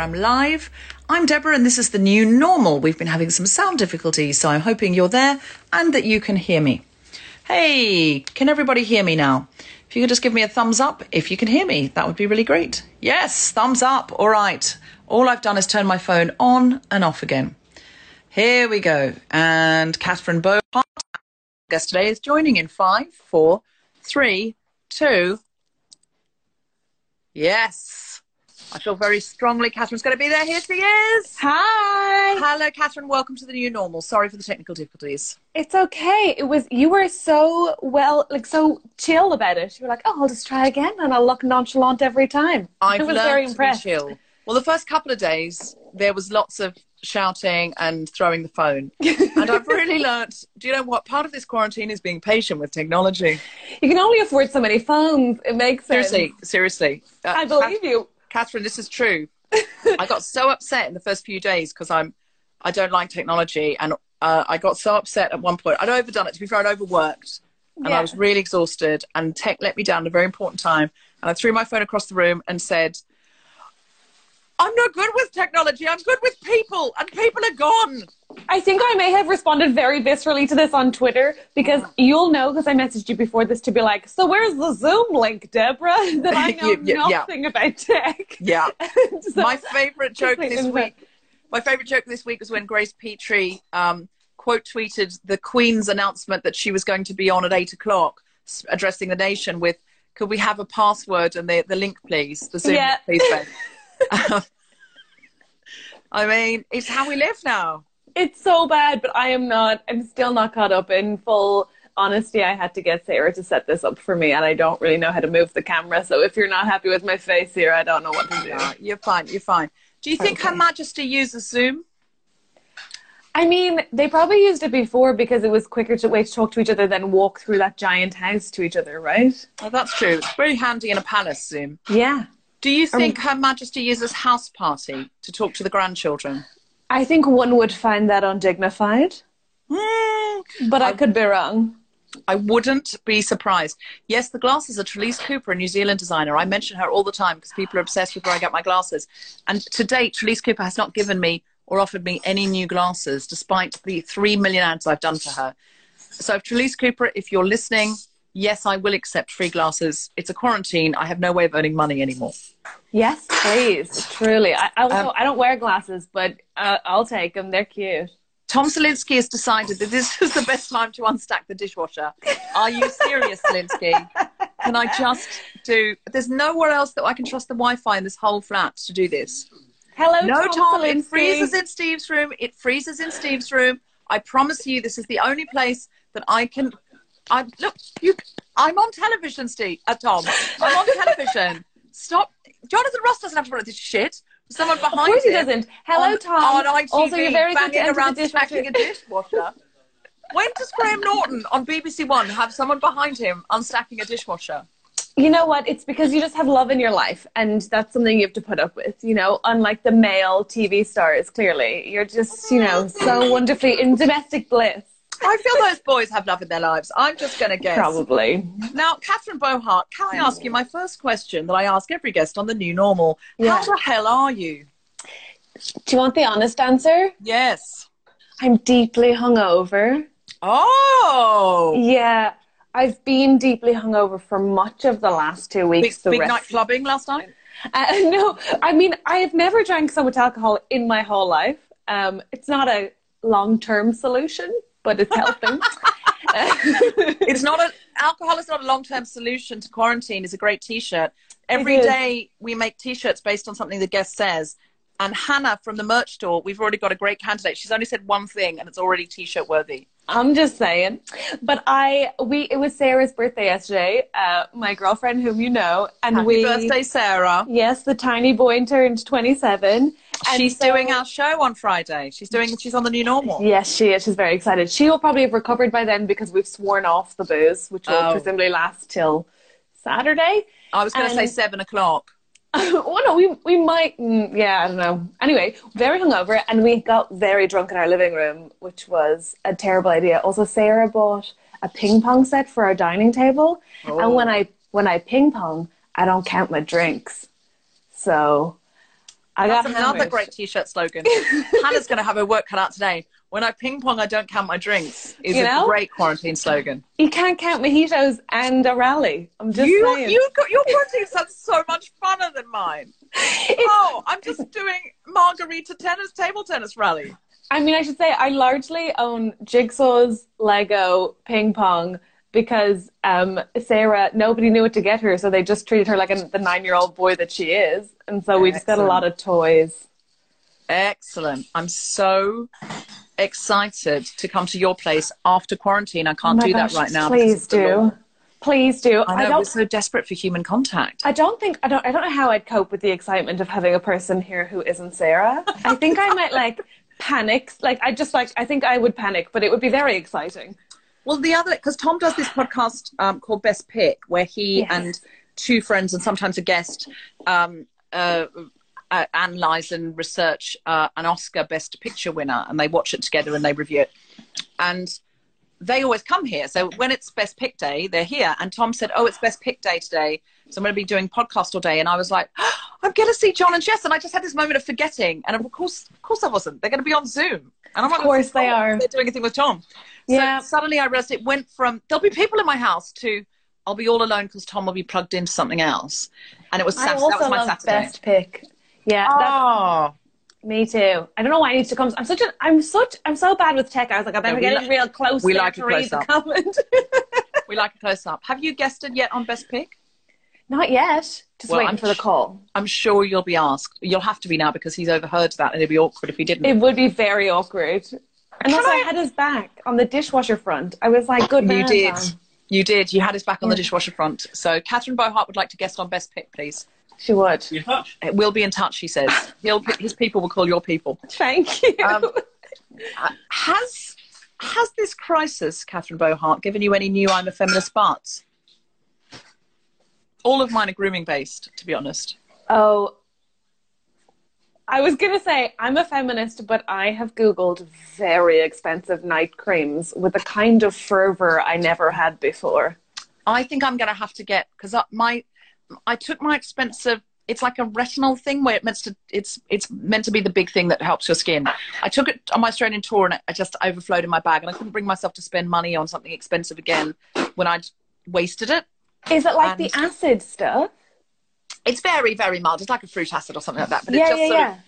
Instagram Live. I'm Deborah, and this is the new normal. We've been having some sound difficulties, so I'm hoping you're there and that you can hear me. Hey, can everybody hear me now? If you could just give me a thumbs up if you can hear me, that would be really great. Yes, thumbs up. All right. All I've done is turn my phone on and off again. Here we go. And Catherine Bohart, guest today, is joining in five, four, three, two. Yes. I feel very strongly Catherine's going to be there. Here she is. Hi. Hello, Catherine. Welcome to the new normal. Sorry for the technical difficulties. It's okay. It was you were so well, like so chill about it. You were like, "Oh, I'll just try again, and I'll look nonchalant every time." I've I was very impressed. chill. Well, the first couple of days there was lots of shouting and throwing the phone, and I've really learnt. Do you know what? Part of this quarantine is being patient with technology. You can only afford so many phones. It makes sense. Seriously, seriously. Uh, I believe you. Catherine, this is true. I got so upset in the first few days because I'm, I don't like technology, and uh, I got so upset at one point. I'd overdone it. To be fair, I'd overworked, and I was really exhausted. And tech let me down at a very important time. And I threw my phone across the room and said, "I'm not good with technology. I'm good with people, and people are gone." I think I may have responded very viscerally to this on Twitter because you'll know because I messaged you before this to be like, "So where's the Zoom link, Deborah?" That I know Yeah, yeah, yeah. nothing about tech. Yeah. So- my favorite joke this week. My favorite joke this week was when Grace Petrie um, quote tweeted the Queen's announcement that she was going to be on at eight o'clock, addressing the nation with, "Could we have a password and the the link, please? The Zoom, Yeah. link, please, Ben." Um, I mean, it's how we live now. It's so bad, but I am not. I'm still not caught up in full honesty. I had to get Sarah to set this up for me, and I don't really know how to move the camera. So if you're not happy with my face here, I don't know what to do. You're fine. You're fine. Do you think Her Okay. Majesty uses Zoom? I mean, they probably used it before because it was quicker to way to talk to each other than walk through that giant house to each other, right? Oh, that's true. It's very handy in a palace, Zoom. Yeah. Do you think Her Majesty uses House Party to talk to the grandchildren? I think one would find that undignified, Hmm, but I could be wrong. I wouldn't be surprised. Yes, the glasses are Trelise Cooper, a New Zealand designer. I mention her all the time because people are obsessed with where I get my glasses. And to date, Trelise Cooper has not given me or offered me any new glasses, despite the three million ads I've done for her. So, if Trelise Cooper, if you're listening, yes, I will accept free glasses. It's a quarantine. I have no way of earning money anymore. Yes, please. Truly. I, I, Um, I don't wear glasses, but uh, I'll take them. They're cute. Tom Salinsky has decided that this is the best time to unstack the dishwasher. Are you serious, Salinsky? Can I just do? There's nowhere else that I can trust the Wi-Fi in this whole flat to do this. Hello, No, Tom. It freezes in Steve's room. It freezes in Steve's room. I promise you, this is the only place that I can. I look. You. I'm on television, Steve. Uh, Tom. I'm on television. Stop. Jonathan Ross doesn't have to run this shit. Someone behind Of course he him doesn't. Hello, on, Tom. On ITV, also, you're very good banging around the stacking a dishwasher. dishwasher. when does Graham Norton on BBC One have someone behind him unstacking a dishwasher? You know what? It's because you just have love in your life, and that's something you have to put up with. You know, unlike the male TV stars, clearly, you're just, you know, so wonderfully in domestic bliss. I feel those boys have love in their lives. I'm just going to guess. Probably. Now, Catherine Bohart, can I ask you my first question that I ask every guest on the new normal? Yeah. How the hell are you? Do you want the honest answer? Yes. I'm deeply hungover. Oh. Yeah, I've been deeply hungover for much of the last two Big, weeks. the big rest- night clubbing last night? Uh, no, I mean I have never drank so much alcohol in my whole life. Um, it's not a long-term solution, but it's helping. It's not a alcohol is not a long term solution to quarantine. Is a great T-shirt. Every day we make T-shirts based on something the guest says. And Hannah from the merch store, we've already got a great candidate. She's only said one thing, and it's already T-shirt worthy. I'm just saying. But I, we, it was Sarah's birthday yesterday. Uh, my girlfriend, whom you know, and Happy we. birthday, Sarah! Yes, the tiny boy turned 27. And She's so- doing our show on Friday. She's doing. She's on the new normal. Yes, she is. She's very excited. She will probably have recovered by then because we've sworn off the booze, which will Oh. presumably last till Saturday. I was going to say seven o'clock. well, no, we we might. mm, Yeah, I don't know. Anyway, very hungover, and we got very drunk in our living room, which was a terrible idea. Also, Sarah bought a ping pong set for our dining table, and when I when I ping pong, I don't count my drinks, so I That's got another hammered. great T-shirt slogan. Hannah's going to have her work cut out today. When I ping pong, I don't count my drinks. Is You a great quarantine slogan. You can't count mojitos and a rally. I'm just you, saying. you got your quarantine sounds so much funner than mine. oh, I'm just doing margarita tennis, table tennis rally. I mean, I should say I largely own jigsaws, Lego, ping pong because um, Sarah, nobody knew what to get her, so they just treated her like a, the nine-year-old boy that she is, and so we just got a lot of toys. Excellent. I'm so excited to come to your place after quarantine. I Oh can't my do gosh, that right now. Please it's the law. do, please do. I know we're don't. so desperate for human contact. I don't think I don't. I don't know how I'd cope with the excitement of having a person here who isn't Sarah. I think I might like panic. Like I just like I think I would panic, but it would be very exciting. Well, the other because Tom does this podcast um, called Best Pick, where he Yes. and two friends and sometimes a guest um, uh, uh, analyze and research uh, an Oscar Best Picture winner, and they watch it together and they review it. And they always come here. So when it's Best Pick Day, they're here. And Tom said, "Oh, it's Best Pick Day today, so I'm going to be doing podcast all day." And I was like, "I'm going to see John and Jess," and I just had this moment of forgetting. And of course, of course, I wasn't. They're going to be on Zoom, and I'm Of course they Tom are. They're doing anything with Tom. Yeah. So suddenly I realized it went from there'll be people in my house to I'll be all alone because Tom will be plugged into something else, and it was I Saturday. also That was my love Saturday. best pick. Yeah, Oh, Me too. I don't know why I need to come. I'm such a. I'm such. I'm so bad with tech. I was like, I better we get li- it real close. we like to a read the close-up. comment. we like a close up. Have you guessed it yet on Best Pick? Not yet. Just Well, waiting I'm for the call. I'm sure you'll be asked. You'll have to be now because he's overheard that, and it'd be awkward if he didn't. It would be very awkward. And also, I I- had his back on the dishwasher front. I was like, good you man. did. Tom. You did. You had his back on the dishwasher front. So Catherine Bohart would like to guest on Best Pick, please. She would. You in touch? We'll be in touch. He says. He'll. His people will call your people. Thank you. Um, Has has this crisis, Catherine Bohart, given you any new "I'm a feminist" parts? All of mine are grooming based, to be honest. oh, I was gonna say I'm a feminist, but I have googled very expensive night creams with a kind of fervor I never had before. I think I'm going to have to get because my I took my expensive. It's like a retinol thing where it meant to it's it's meant to be the big thing that helps your skin. I took it on my Australian tour and I just overflowed in my bag, and I couldn't bring myself to spend money on something expensive again when I'd wasted it. Is it like the acid stuff? It's very very mild. It's like a fruit acid or something like that, but it yeah, just yeah, sort yeah. of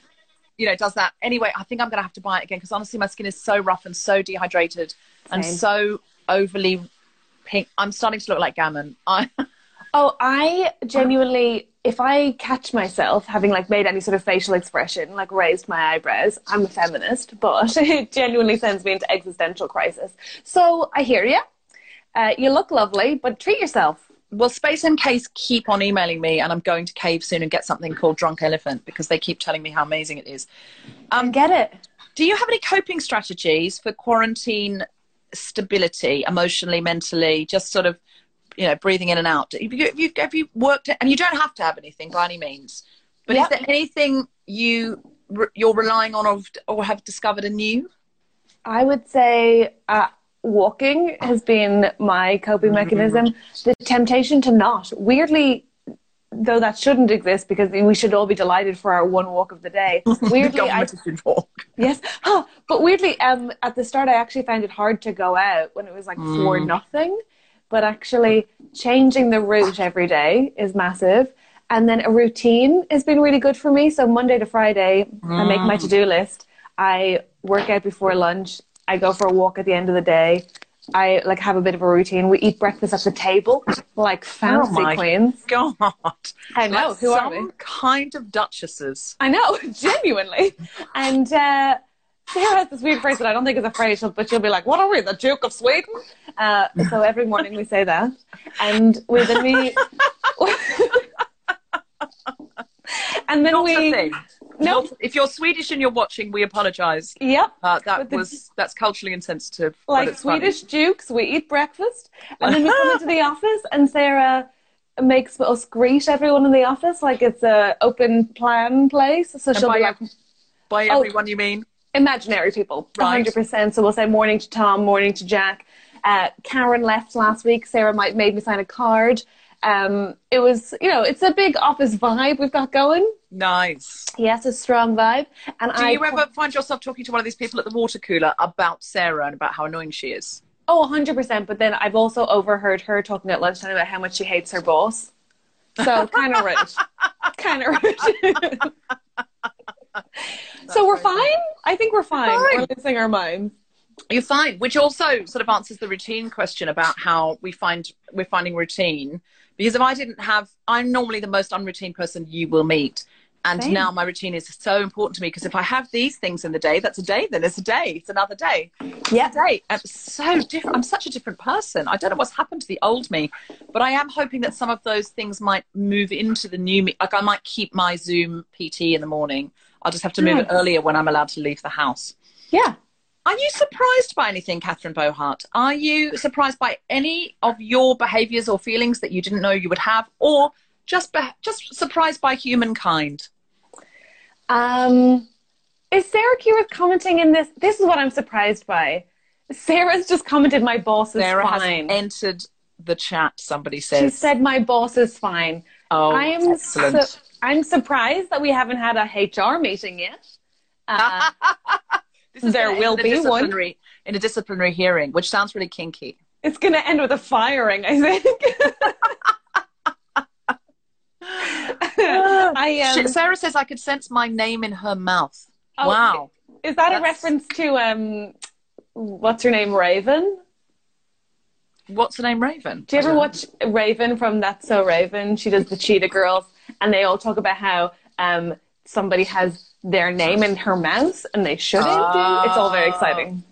you know does that anyway. I think I'm going to have to buy it again because honestly, my skin is so rough and so dehydrated and so overly pink. I'm starting to look like gammon. I Oh, I genuinely, if I catch myself having like made any sort of facial expression, like raised my eyebrows, I'm a feminist, but it genuinely sends me into existential crisis. So I hear you. Uh, you look lovely, but treat yourself. Well, Space NKs keep on emailing me, and I'm going to Cave soon and get something called Drunk Elephant because they keep telling me how amazing it is. Um, Get it? do you have any coping strategies for quarantine stability, emotionally, mentally, just sort of, you know, breathing in and out? Have you, have you, have you worked, and you don't have to have anything by any means, but Yep. is there anything you you're relying on or, or have discovered anew? I would say uh, walking has been my coping mechanism. The temptation to not. Weirdly, though that shouldn't exist because we should all be delighted for our one walk of the day. Weirdly, I, walk. yes, huh. but weirdly, um, at the start, I actually found it hard to go out when it was like for nothing. But actually, changing the route every day is massive. And then a routine has been really good for me. So Monday to Friday, I make my to-do list. I work out before lunch. I go for a walk at the end of the day. I like have a bit of a routine. We eat breakfast at the table, like fancy my queens. God. I know. Like Who are we? kind of duchesses. I know, genuinely. And uh, Sarah has this weird phrase that I don't think is a phrase, but she'll be like, "What are we, the Duke of Sweden?" Uh, so every morning we say that, and we then we, and then Not we, no, Not- if you're Swedish and you're watching, we apologise. yep. Uh, that the- was that's culturally insensitive. like it's funny. Swedish dukes, we eat breakfast, and then we come into the office, and Sarah makes us greet everyone in the office like it's a open plan place. So And she'll by, be like, by Oh. everyone, you mean? Imaginary people, Right. 100%. So we'll say morning to Tom, morning to Jack. Uh, Karen left last week. Sarah might made me sign a card. Um, it was, you know, it's a big office vibe we've got going. Nice. Yes, a strong vibe. And Do I you ever find yourself talking to one of these people at the water cooler about Sarah and about how annoying she is? Oh, 100%. But then I've also overheard her talking at lunchtime about how much she hates her boss. So kind of rude. kind of rude. so we're fine. I think we're fine. fine. We're losing our minds. You're fine, which also sort of answers the routine question about how we find we're finding routine. Because if I didn't have, I'm normally the most unroutine person you will meet. And Same. now my routine is so important to me because if I have these things in the day, that's a day, then it's a day, it's another day. Yeah. day. I'm so different. I'm such a different person. I don't know what's happened to the old me, but I am hoping that some of those things might move into the new me. Like I might keep my Zoom PT in the morning. I'll just have to move it earlier when I'm allowed to leave the house. Yeah. Are you surprised by anything, Catherine Bohart? Are you surprised by any of your behaviours or feelings that you didn't know you would have, or just be- just surprised by humankind? Um, is Sarah Keyworth commenting in this? This is what I'm surprised by. Sarah's just commented, "My boss is Sarah has fine." entered the chat. Somebody says she said, "My boss is fine." "Oh, I am. excellent." Su- I'm surprised that we haven't had a HR meeting yet. Uh, This is There will end in a be one. in a disciplinary hearing, which sounds really kinky. it's going to end with a firing, I think. I um, Sarah says I could sense my name in her mouth. Oh, wow. Is that a reference to um, what's her name, Raven? What's the name, Raven? Do you ever watch Raven from That's So Raven? She does the Cheetah Girls, and they all talk about how um, somebody has their name in her mouth and they shouldn't do. It's all very exciting.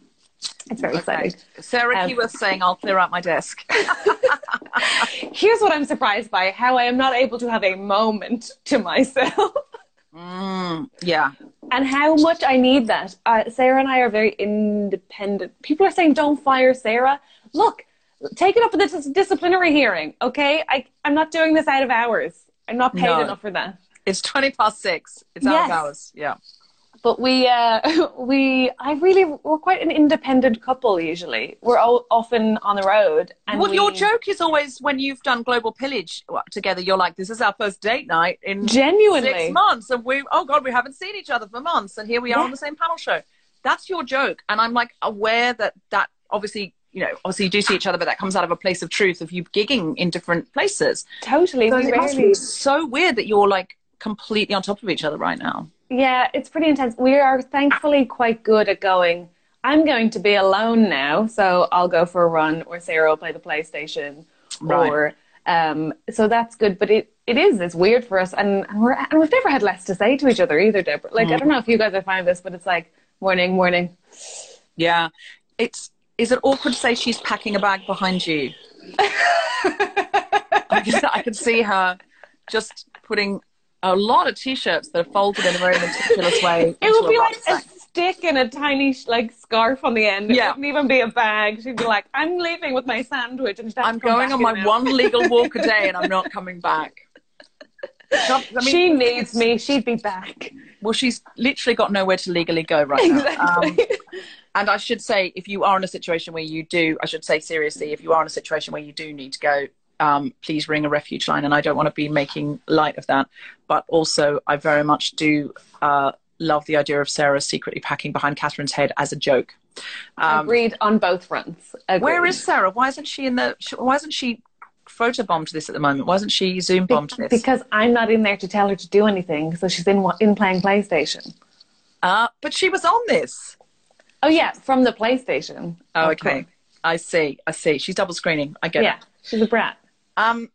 It's very Okay. exciting. Sarah Um, Keyworth saying I'll clear out my desk. Here's what I'm surprised by how I am not able to have a moment to myself. yeah. and how much I need that. Uh, Sarah and I are very independent. People are saying, "Don't fire Sarah." Look, take it up at the dis- disciplinary hearing, okay? I, I'm not doing this out of hours. I'm not paid No. enough for that. It's 20 past six. It's out of hours. Yeah. But we, uh, we, I really, we're quite an independent couple. Usually, we're all often on the road. And well, we, your joke is always when you've done Global Pillage together, you're like, this is our first date night in genuinely, six months. And we, oh God, we haven't seen each other for months. And here we are Yeah. on the same panel show. That's your joke. And I'm like aware that that obviously, you know, obviously you do see each other, but that comes out of a place of truth of you gigging in different places. totally. So it must be so weird that you're like completely on top of each other right now. Yeah, it's pretty intense. We are thankfully quite good at going. I'm going to be alone now, so I'll go for a run, or Sarah will play the PlayStation, Right. or um. So that's good, but it, it is it's weird for us, and, and we're and we've never had less to say to each other either, Deborah. Like I don't know if you guys have found this, but it's like morning, morning. Yeah. It's is it awkward to say she's packing a bag behind you? I, can, I can see her just putting a lot of t-shirts that are folded in a very meticulous way. It would be like a stick and a tiny like scarf on the end. It Yeah. wouldn't even be a bag. She'd be like, "I'm leaving with my sandwich," and I'm going on my an one legal walk a day and I'm not coming back. I mean, she needs me. She'd be back. Well, she's literally got nowhere to legally go right now. Um, Exactly. And I should say, if you are in a situation where you do, I should say seriously, if you are in a situation where you do need to go, um, please ring a refuge line. And I don't want to be making light of that, but also I very much do uh, love the idea of Sarah secretly packing behind Catherine's head as a joke. Um, Agreed on both fronts. Agreed. Where is Sarah? Why isn't she in the? Why isn't she photobombed this at the moment? Why isn't she Zoom bombed this? Because I'm not in there to tell her to do anything, so she's in in playing PlayStation. Uh, but she was on this. Oh yeah, from the PlayStation. Oh, okay. I see. I see. She's double screening. I get it. yeah, it. she's a brat. Um,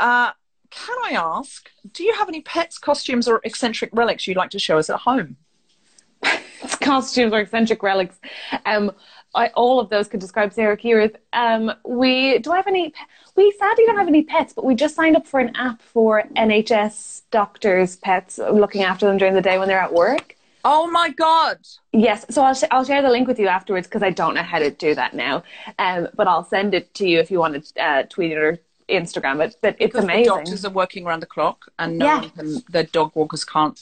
uh, can I ask, do you have any pets, costumes, or eccentric relics you'd like to show us at home? costumes or eccentric relics. Um, I, all of those could describe Sarah Keyworth. Um, we do I have any? We sadly don't have any pets, but we just signed up for an app for NHS doctors' pets, looking after them during the day when they're at work. Oh my god! Yes, so I'll sh- I'll share the link with you afterwards because I don't know how to do that now. Um, but I'll send it to you if you want to uh, tweet it or Instagram it. But it's Because amazing. The doctors are working around the clock, and no Yeah. can, the dog walkers can't.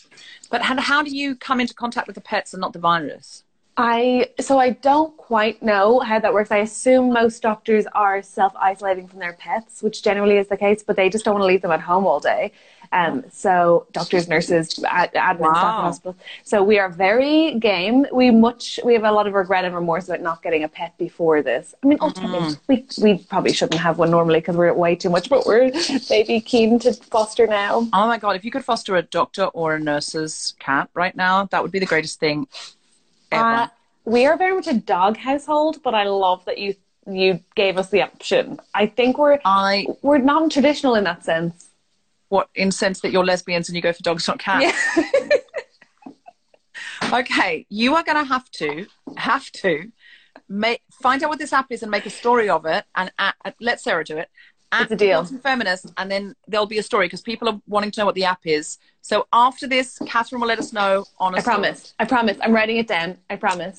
But how, how do you come into contact with the pets and not the virus? I so I don't quite know how that works. I assume most doctors are self isolating from their pets, which generally is the case, but they just don't want to leave them at home all day. Um, so doctors, nurses, ad- admin staff in hospital. So we are very game. We much we have a lot of regret and remorse about not getting a pet before this. I mean, ultimately, we we probably shouldn't have one normally because we're way too much, but we're maybe keen to foster now. Oh my god! If you could foster a doctor or a nurse's cat right now, that would be the greatest thing ever. Uh, we are very much a dog household, but I love that you you gave us the option. I think we're I we're non-traditional in that sense. What in sense that you're lesbians and you go for dogs, not cats. okay, you are going to have to have to make find out what this app is and make a story of it, and uh, let Sarah do it. At It's a deal. Feminist and then there'll be a story because people are wanting to know what the app is. So after this, Catherine will let us know on a I promise. I promise. I'm writing it down. I promise.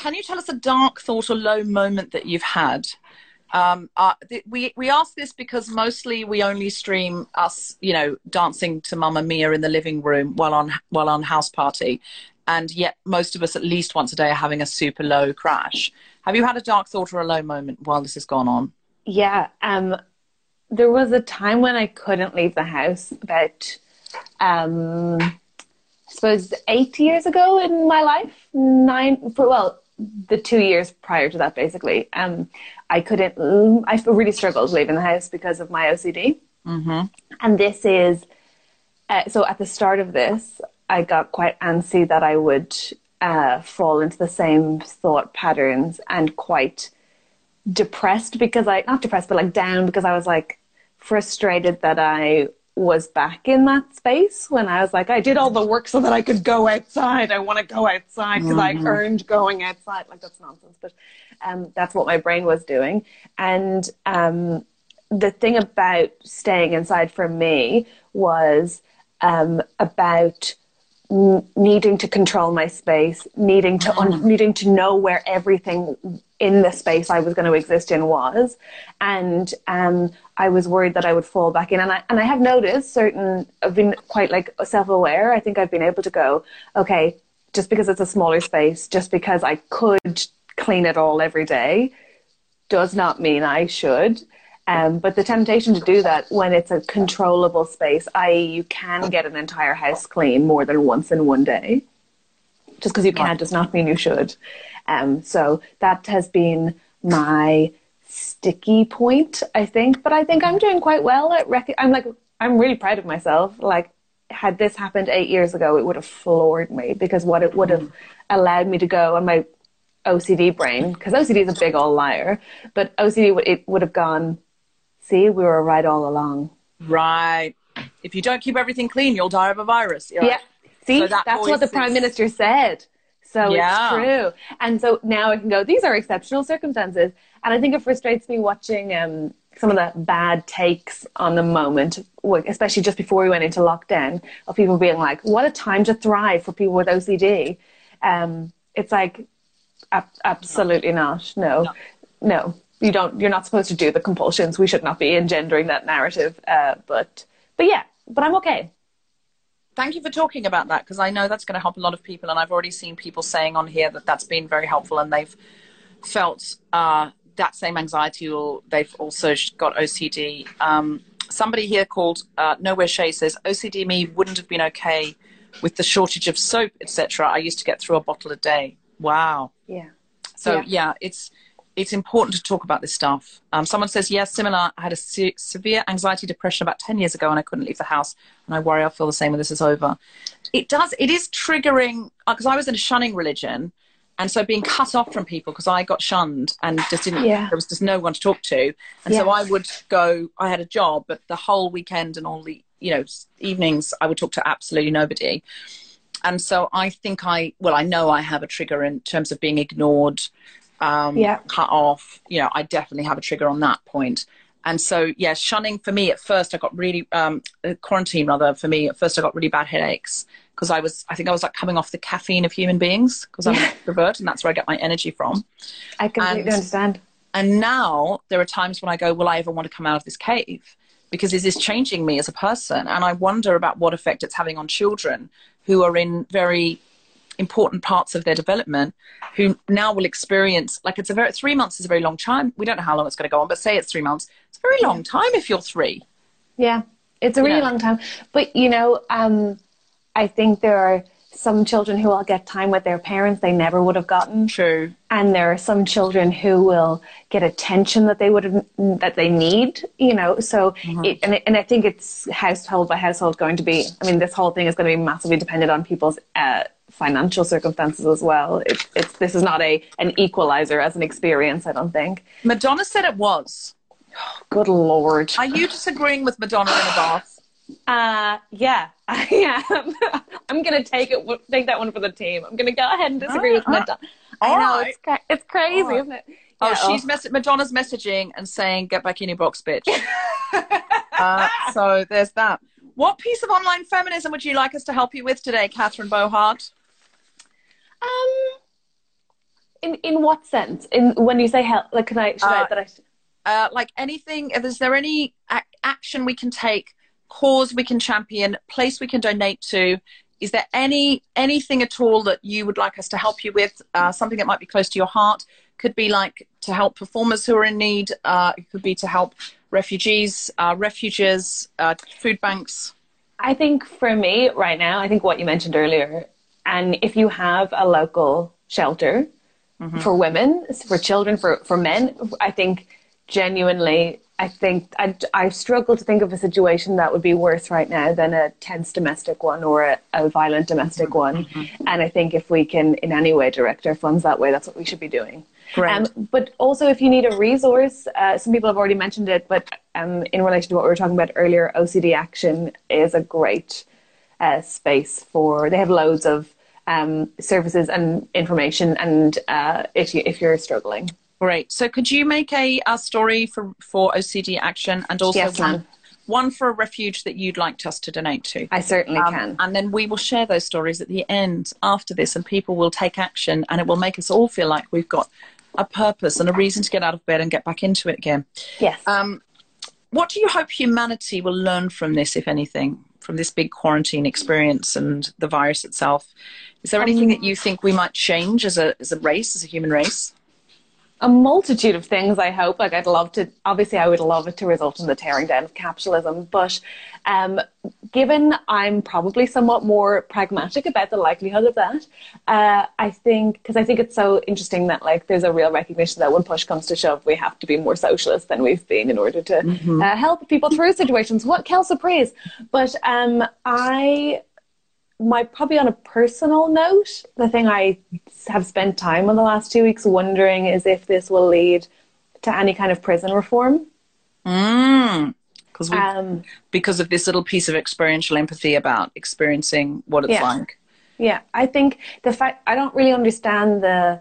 Can you tell us a dark thought or low moment that you've had? Um, uh, th- we we ask this because mostly we only stream us, you know, dancing to Mamma Mia in the living room while on while on house party, and yet most of us at least once a day are having a super low crash. Have you had a dark thought or a low moment while this has gone on? Yeah. Um, there was a time when I couldn't leave the house about, um, I suppose, eight years ago in my life. Nine, for, well, the two years prior to that, basically. Um, I couldn't, I really struggled leaving the house because of my OCD. Mm-hmm. And this is, uh, so at the start of this, I got quite antsy that I would uh, fall into the same thought patterns and quite depressed because I not depressed but like down because I was like frustrated that I was back in that space when I was like, I did all the work so that I could go outside. I want to go outside because Mm-hmm. I earned going outside. Like that's nonsense, but um, that's what my brain was doing. And um, the thing about staying inside for me was um, about n- needing to control my space, needing to un- needing to know where everything in the space I was going to exist in was, and um, I was worried that I would fall back in. And I and I have noticed certain. I've been quite like self aware. I think I've been able to go, okay, just because it's a smaller space, just because I could clean it all every day, does not mean I should. Um, but the temptation to do that when it's a controllable space, i.e., you can get an entire house clean more than once in one day, just because you can does not mean you should. Um, so that has been my sticky point, I think. But I think I'm doing quite well at rec- I'm like I'm really proud of myself. Like had this happened eight years ago, it would have floored me because what it would have allowed me to go and my OCD brain, because OCD is a big old liar, but OCD it would have gone. See, we were right all along. Right. If you don't keep everything clean, you'll die of a virus. You're Yeah. right. See, So that that's what the voice prime minister said. So Yeah. it's true. And so now I can go, these are exceptional circumstances. And I think it frustrates me watching um, some of the bad takes on the moment, especially just before we went into lockdown, of people being like, what a time to thrive for people with OCD. Um, it's like, ab- absolutely not. No. no. You don't, you're not supposed to do the compulsions. We should not be engendering that narrative. Uh, but, but yeah, but I'm okay. Thank you for talking about that because I know that's going to help a lot of people, and I've already seen people saying on here that that's been very helpful, and they've felt uh, that same anxiety, or they've also got OCD. Um, somebody here called uh, Nowhere Shay says OCD me wouldn't have been okay with the shortage of soap, etc. I used to get through a bottle a day. Wow. Yeah. So Yeah. yeah, it's it's important to talk about this stuff. Um, someone says, yes, similar. I had a se- severe anxiety depression about 10 years ago and I couldn't leave the house. And I worry I'll feel the same when this is over. It does, it is triggering, because I was in a shunning religion. And so being cut off from people because I got shunned and just didn't, Yeah. there was just no one to talk to. And so I would go, I had a job, but the whole weekend and all the, you know, evenings, I would talk to absolutely nobody. And so I think I, well, I know I have a trigger in terms of being ignored, um, Yeah. cut off. You know, I definitely have a trigger on that point. And so, yeah, shunning for me at first, I got really, um, uh, quarantine rather, for me, at first I got really bad headaches because I was, I think I was like coming off the caffeine of human beings because I'm an extrovert and that's where I get my energy from. I completely And- understand. And now there are times when I go, will I ever want to come out of this cave? Because is this changing me as a person? And I wonder about what effect it's having on children who are in very important parts of their development who now will experience like it's a very three months is a very long time we don't know how long it's going to go on but say it's three months it's a very long time if you're three Yeah, it's a really long time. But you know, um, I think there are some children who will get time with their parents they never would have gotten, true and there are some children who will get attention that they would have that they need. You know, so it, and it, and I think it's household by household going to be. I mean, this whole thing is going to be massively dependent on people's. Uh, financial circumstances as well it, it's this is not a an equalizer as an experience i don't think madonna said it was good lord are you disagreeing with madonna in a bath Uh, yeah, I am. I'm gonna take it. Take that one for the team. I'm gonna go ahead and disagree with Ah, Madonna. I know right. it's cra- it's crazy, All right. isn't it? Oh, Yeah, she's mess- Madonna's messaging and saying, "Get back in your box, bitch." uh, so there's that. What piece of online feminism would you like us to help you with today, Catherine Bohart? Um. In in what sense? In when you say help, like can I? Should I? Uh, That I should, Uh, like anything, is there any ac- action we can take, cause we can champion, place we can donate to? Is there any anything at all that you would like us to help you with? Uh, something that might be close to your heart could be like to help performers who are in need. Uh, it could be to help refugees, uh, refugees, uh, food banks. I think for me right now, I think what you mentioned earlier, and if you have a local shelter for women, for children, for for men, I think genuinely I think I, I struggle to think of a situation that would be worse right now than a tense domestic one or a, a violent domestic one. Mm-hmm. And I think if we can in any way direct our funds that way, that's what we should be doing. Um, but also, if you need a resource, uh, some people have already mentioned it, but um, in relation to what we were talking about earlier, OCD Action is a great uh, space for. They have loads of um, services and information, and uh, if you if you're struggling. Great. So could you make a, a story for, for OCD Action and also Yes, one, one for a refuge that you'd like us to donate to? I certainly Um, can. And then we will share those stories at the end after this, and people will take action, and it will make us all feel like we've got a purpose and a reason to get out of bed and get back into it again. Yes. Um, what do you hope humanity will learn from this, if anything, from this big quarantine experience and the virus itself? Is there anything um, that you think we might change as a as a race, as a human race? A multitude of things i hope. Like i'd love to obviously i would love it to result in the tearing down of capitalism but um, given i'm probably somewhat more pragmatic about the likelihood of that uh, i think because i think it's so interesting that like there's a real recognition that when push comes to shove we have to be more socialist than we've been in order to uh, help people through situations. What kelsa praise? But um, i my probably on a personal note, the thing I have spent time on the last two weeks wondering is if this will lead to any kind of prison reform. Because Um, because of this little piece of experiential empathy about experiencing what it's Yeah. like. yeah, I think the fact I don't really understand the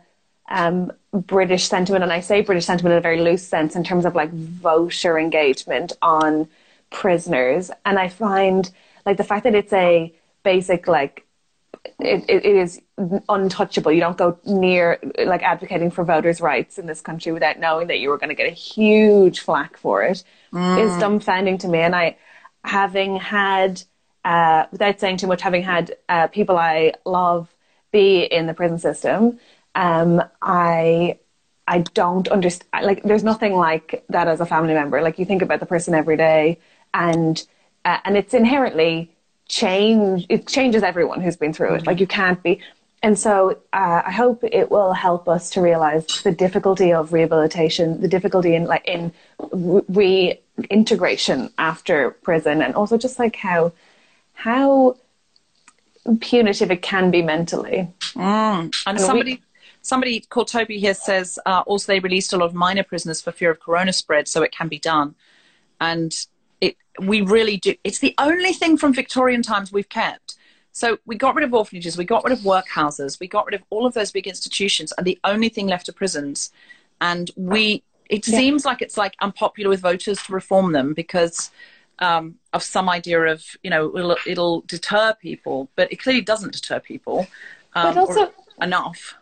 um, British sentiment, and I say British sentiment in a very loose sense in terms of like voter engagement on prisoners, and I find like the fact that it's a basic like it, it, it is untouchable. You don't go near like advocating for voters' rights in this country without knowing that you were going to get a huge flack for it. Is dumbfounding to me. And I, having had, uh, without saying too much, having had uh, people I love be in the prison system, um, I I don't understand. Like, there's nothing like that as a family member. Like, you think about the person every day, and uh, and it's inherently change. It changes everyone who's been through it. Like, you can't be. And so, uh, I hope it will help us to realize the difficulty of rehabilitation, the difficulty in like in reintegration after prison, and also just like how how punitive it can be mentally. And we- somebody somebody called Toby here says uh, also they released a lot of minor prisoners for fear of corona spread, so it can be done. And it we really do. It's the only thing from Victorian times we've kept. So we got rid of orphanages, we got rid of workhouses, we got rid of all of those big institutions, and the only thing left are prisons. And we, it seems like it's like unpopular with voters to reform them because um, of some idea of you know it'll, it'll deter people, but it clearly doesn't deter people. Um, But also- enough,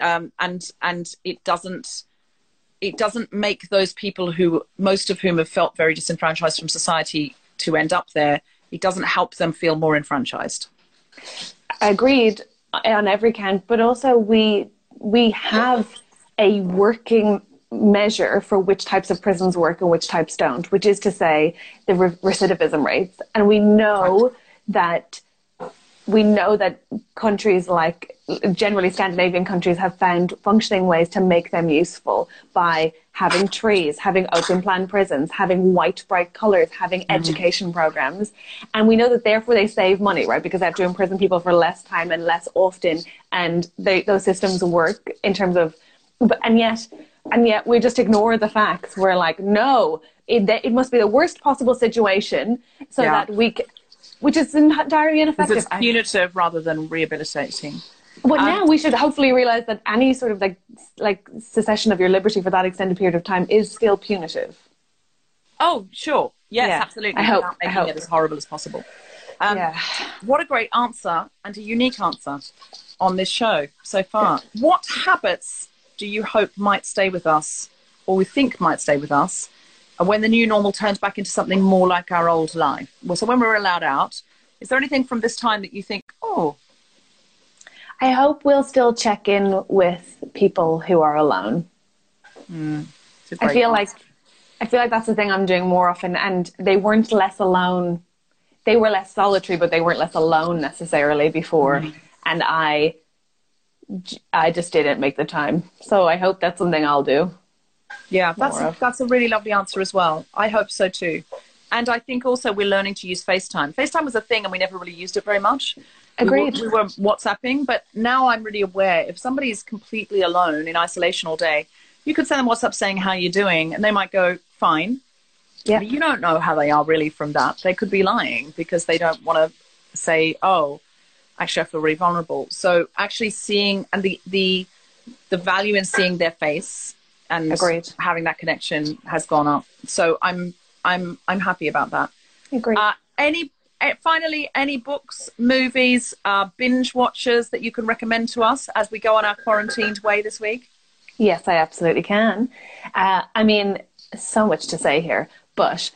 um, and and it doesn't it doesn't make those people who most of whom have felt very disenfranchised from society to end up there. It doesn't help them feel more enfranchised. agreed on every count, but also we we have a working measure for which types of prisons work and which types don't, which is to say the re- recidivism rates, and we know that we know that countries like generally Scandinavian countries have found functioning ways to make them useful by having trees, having open plan prisons, having white bright colors, having mm-hmm. education programs. And we know that therefore they save money, right? Because they have to imprison people for less time and less often. And they, those systems work in terms of, but, and yet, and yet we just ignore the facts. We're like, no, it, it must be the worst possible situation so Yeah. that we, which is entirely ineffective. it's punitive rather than rehabilitating. But now we should hopefully realize that any sort of like like secession of your liberty for that extended period of time is still punitive. Oh, sure. Yes, Yeah, absolutely. I hope- Without I hope. it as horrible as possible. Um, Yeah. What a great answer and a unique answer on this show so far. What habits do you hope might stay with us, or we think might stay with us, when the new normal turns back into something more like our old life? Well, so when we're allowed out, is there anything from this time that you think, oh, I hope we'll still check in with people who are alone. a I feel answer. like I feel like that's the thing I'm doing more often, and they weren't less alone. They were less solitary, but they weren't less alone necessarily before. And I, I just didn't make the time. So I hope that's something I'll do. Yeah, that's a, that's a really lovely answer as well. I hope so too. And I think also we're learning to use FaceTime. FaceTime was a thing and we never really used it very much. We were- Agreed. We were, WhatsApping, but now I'm really aware if somebody is completely alone in isolation all day, you could send them WhatsApp saying how you're doing and they might go, fine. Yeah. You don't know how they are really from that. They could be lying because they don't want to say, oh, actually I feel really vulnerable. So actually seeing and the the the value in seeing their face and Agreed. having that connection has gone up. So I'm I'm I'm happy about that. Agreed. Uh, any eh, finally any books, movies, uh, binge watchers that you can recommend to us as we go on our quarantined way this week? Yes, I absolutely can. Uh, I mean, so much to say here, but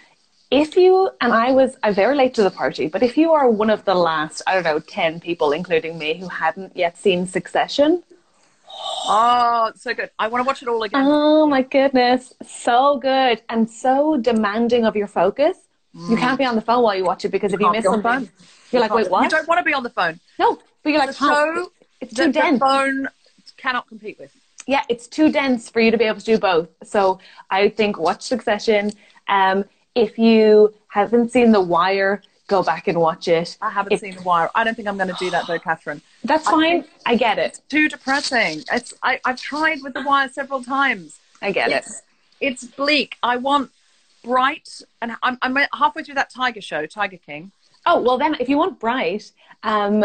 if you, and I was, I'm very late to the party, but if you are one of the last, I don't know, 10 people, including me, who hadn't yet seen Succession, Oh, so good. I want to watch it all again. oh my goodness, so good and so demanding of your focus. You can't be on the phone while you watch it because if you miss the something, phone. you're like, wait, what? You don't want to be on the phone. No, but you're like, The oh, show it's too the dense. phone cannot compete with. yeah, it's too dense for you to be able to do both. So I think watch Succession. Um, if you haven't seen The Wire, go back and watch it. I haven't If- seen The Wire. I don't think I'm going to do that though, Catherine. That's fine. I get it. It's Too depressing. It's I, I've tried with The Wire several times. I get it. It's it's bleak. I want bright, and I'm I'm halfway through that Tiger show, Tiger King. Oh well, then if you want bright, um,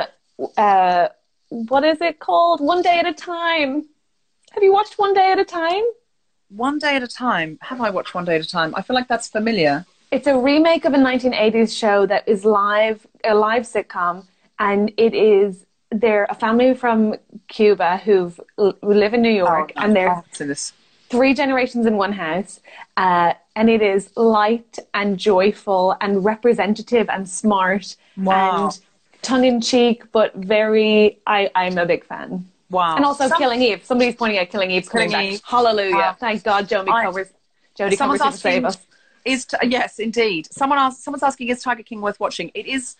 uh, what is it called? One Day at a Time. Have you watched One Day at a Time? One day at a time. Have I watched One Day at a Time? I feel like that's familiar. It's a remake of a 1980s show that is live, a live sitcom, and it is they're a family from Cuba who've who live in New York, and they're oh, this. three generations in one house, uh, and it is light and joyful and representative and smart Wow. and tongue in cheek, but very. I I'm a big fan. Wow. And also Some- Killing Eve. Somebody's pointing out Killing Eve coming Killing back. Eve. Hallelujah! Wow. Thank God, Jodie Comer's. Jodie Comer's to save us. Is t- yes, indeed. Someone asked, someone's asking, is Tiger King worth watching? It is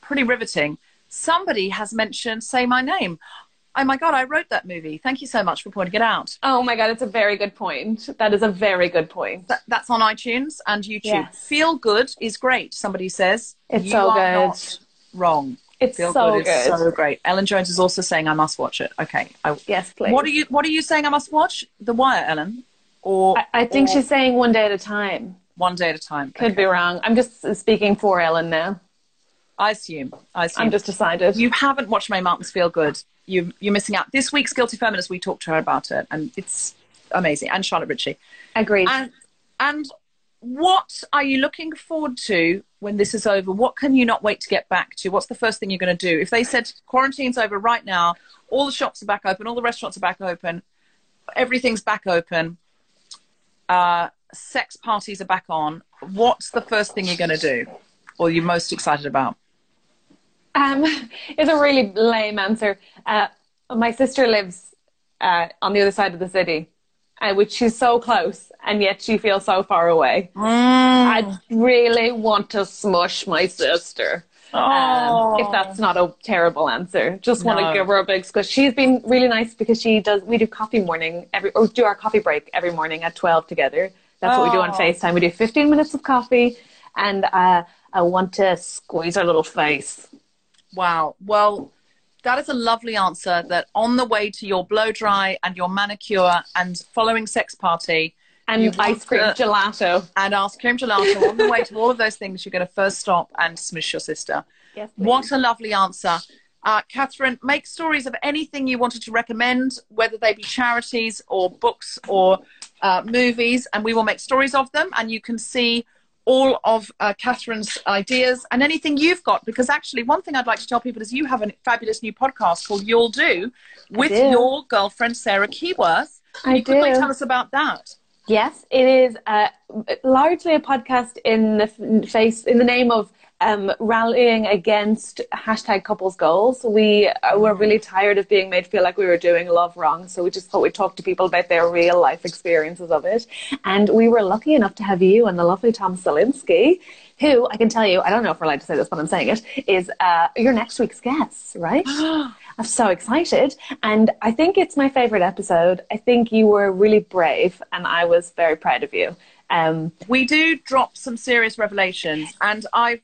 pretty riveting. Somebody has mentioned Say My Name. Oh my God, I wrote that movie. Thank you so much for pointing it out. Oh my God, it's a very good point. That is a very good point. That, that's on iTunes and YouTube. Yes. Feel Good is great, somebody says. It's you so good. wrong. It's Feel so Good good. so great. Ellen Jones is also saying I must watch it. Okay. I, Yes, please. What are you What are you saying I must watch? The Wire, Ellen, or I, I think or she's saying one day at a time. One Day at a Time. Could Okay. be wrong. I'm just speaking for Ellen now. I assume. I assume. I'm just decided. you haven't watched Mae Martin's Feel Good. You, you're missing out. This week's Guilty Feminist, we talked to her about it, and it's amazing. And Charlotte Ritchie. Agreed. And and what are you looking forward to when this is over? What can you not wait to get back to? What's the first thing you're going to do? If they said quarantine's over right now, all the shops are back open, all the restaurants are back open, everything's back open, uh, sex parties are back on. What's the first thing you're going to do, or you're most excited about? Um, it's a really lame answer. Uh, my sister lives uh, on the other side of the city, uh, which she's so close, and yet she feels so far away. I really want to smush my sister. Um, if that's not a terrible answer, just want No. to give her a big because she's been really nice because she does. We do coffee morning every or do our coffee break every morning at twelve together. That's what we do on Oh. Facetime. We do fifteen minutes of coffee, and uh, I want to squeeze her little face. Wow. Well, that is a lovely answer. That on the way to your blow dry and your manicure and following sex party and ice cream to- gelato. and ice cream gelato, on the way to all of those things, you're going to first stop and smush your sister. Yes, What a lovely answer. Uh, Catherine, make stories of anything you wanted to recommend, whether they be charities or books or uh, movies, and we will make stories of them. And you can see all of uh, Catherine's ideas and anything you've got. Because actually, one thing I'd like to tell people is you have a fabulous new podcast called You'll Do with do. your girlfriend, Sarah Keyworth. I you quickly do. tell us about that. Yes, it is uh, largely a podcast in the face in the name of um, rallying against hashtag couples goals. We uh, were really tired of being made feel like we were doing love wrong. So we just thought we'd talk to people about their real life experiences of it. And we were lucky enough to have you and the lovely Tom Salinsky, who I can tell you, I don't know if we're allowed to say this, but I'm saying it, is uh, your next week's guest, right? I'm so excited. And I think it's my favorite episode. I think you were really brave and I was very proud of you. Um, we do drop some serious revelations, and I've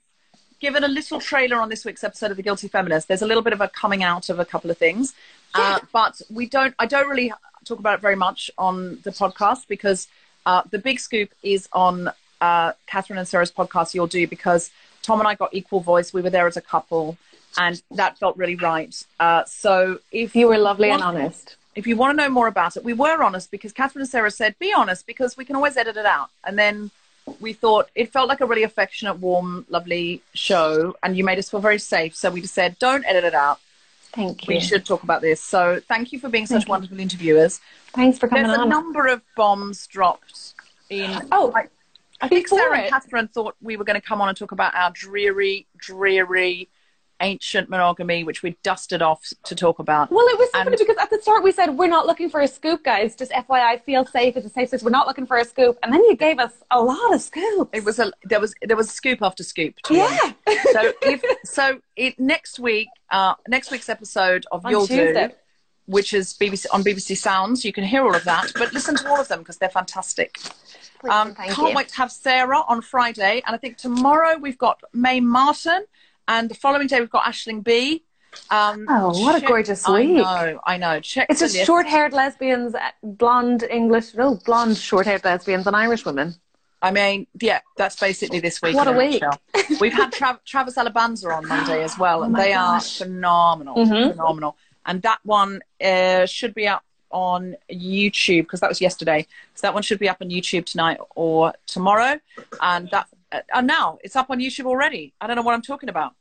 given a little trailer on this week's episode of The Guilty Feminist. There's a little bit of a coming out of a couple of things, uh, but we don't. I don't really talk about it very much on the podcast because uh, the big scoop is on uh, Catherine and Sarah's podcast. You'll do because Tom and I got equal voice. We were there as a couple, and that felt really right. Uh, so if you were lovely and honest if you want to know more about it, we were honest because Catherine and Sarah said, be honest because we can always edit it out. And then we thought it felt like a really affectionate, warm, lovely show. And you made us feel very safe. So we just said, don't edit it out. Thank you. We should talk about this. So thank you for being such wonderful interviewers. Thanks for coming There's on. a number of bombs dropped in. Oh, I, I think Sarah it. and Catherine thought we were going to come on and talk about our dreary, dreary ancient monogamy, which we dusted off to talk about. Well, it was so And- funny because at the start we said we're not looking for a scoop, guys. Just FYI, feel safe. It's a safe space. We're not looking for a scoop, and then you gave us a lot of scoops. It was a there was there was scoop after scoop. Yeah. so if so, it next week, uh, next week's episode of On You'll Tuesday. Do, which is BBC on BBC Sounds, you can hear all of that, but listen to all of them because they're fantastic. Um, thank can't you. wait to have Sarah on Friday, and I think tomorrow we've got Mae Martin, and the following day we've got Aisling Bea. Um, Oh, what a check- gorgeous I week. know, I know. Check It's just short-haired lesbians, uh, blonde English, no, blonde short-haired lesbians, and Irish women. I mean, yeah, that's basically this week. What a week. We've had Trav- Travis Alabanza on Monday as well, and Oh they gosh. are phenomenal, Mhm. phenomenal. And that one uh, should be up on YouTube because that was yesterday. So that one should be up on YouTube tonight or tomorrow. And that, uh, and now it's up on YouTube already. I don't know what I'm talking about.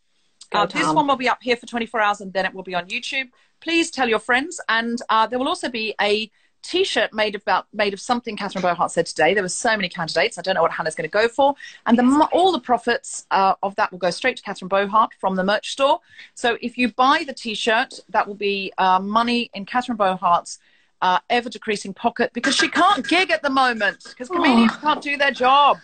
Go, Uh, this one will be up here for 24 hours and then it will be on YouTube. Please tell your friends. And uh, there will also be a T-shirt made about made of something Catherine Bohart said today. There were so many candidates. I don't know what Hannah's going to go for, and the, all the profits uh, of that will go straight to Catherine Bohart from the merch store. So if you buy the T-shirt, that will be uh, money in Catherine Bohart's uh, ever decreasing pocket because she can't gig at the moment because comedians can't do their job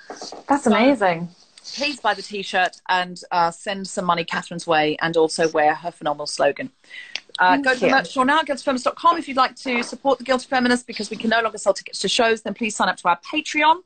That's amazing. Please buy the t-shirt and uh, send some money Catherine's way and also wear her phenomenal slogan. Uh, go to the merch store now, guiltyfeminist.com. If you'd like to support the Guilty Feminist because we can no longer sell tickets to shows, then please sign up to our Patreon.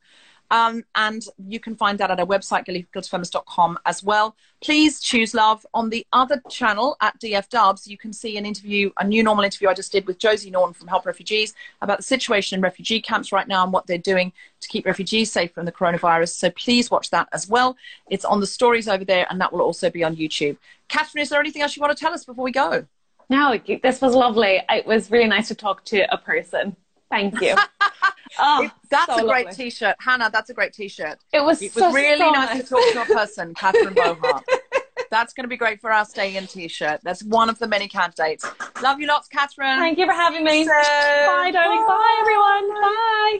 Um, and you can find that at our website, guiltyfeminist.com as well. Please choose love. On the other channel at DF Dubs, you can see an interview, a new normal interview I just did with Josie Naughton from Help Refugees about the situation in refugee camps right now and what they're doing to keep refugees safe from the coronavirus. So please watch that as well. It's on the stories over there, and that will also be on YouTube. Catherine, is there anything else you want to tell us before we go? No, this was lovely. It was really nice to talk to a person. Thank you. Oh, that's so a great lovely. t-shirt. Hannah, that's a great t-shirt. It was, It was so, really nice, to talk to a person, Catherine Bohart. That's going to be great for our stay in t-shirt. That's one of the many candidates. Love you lots, Catherine. Thank you for having me. So- Bye, darling. Bye, everyone. Bye.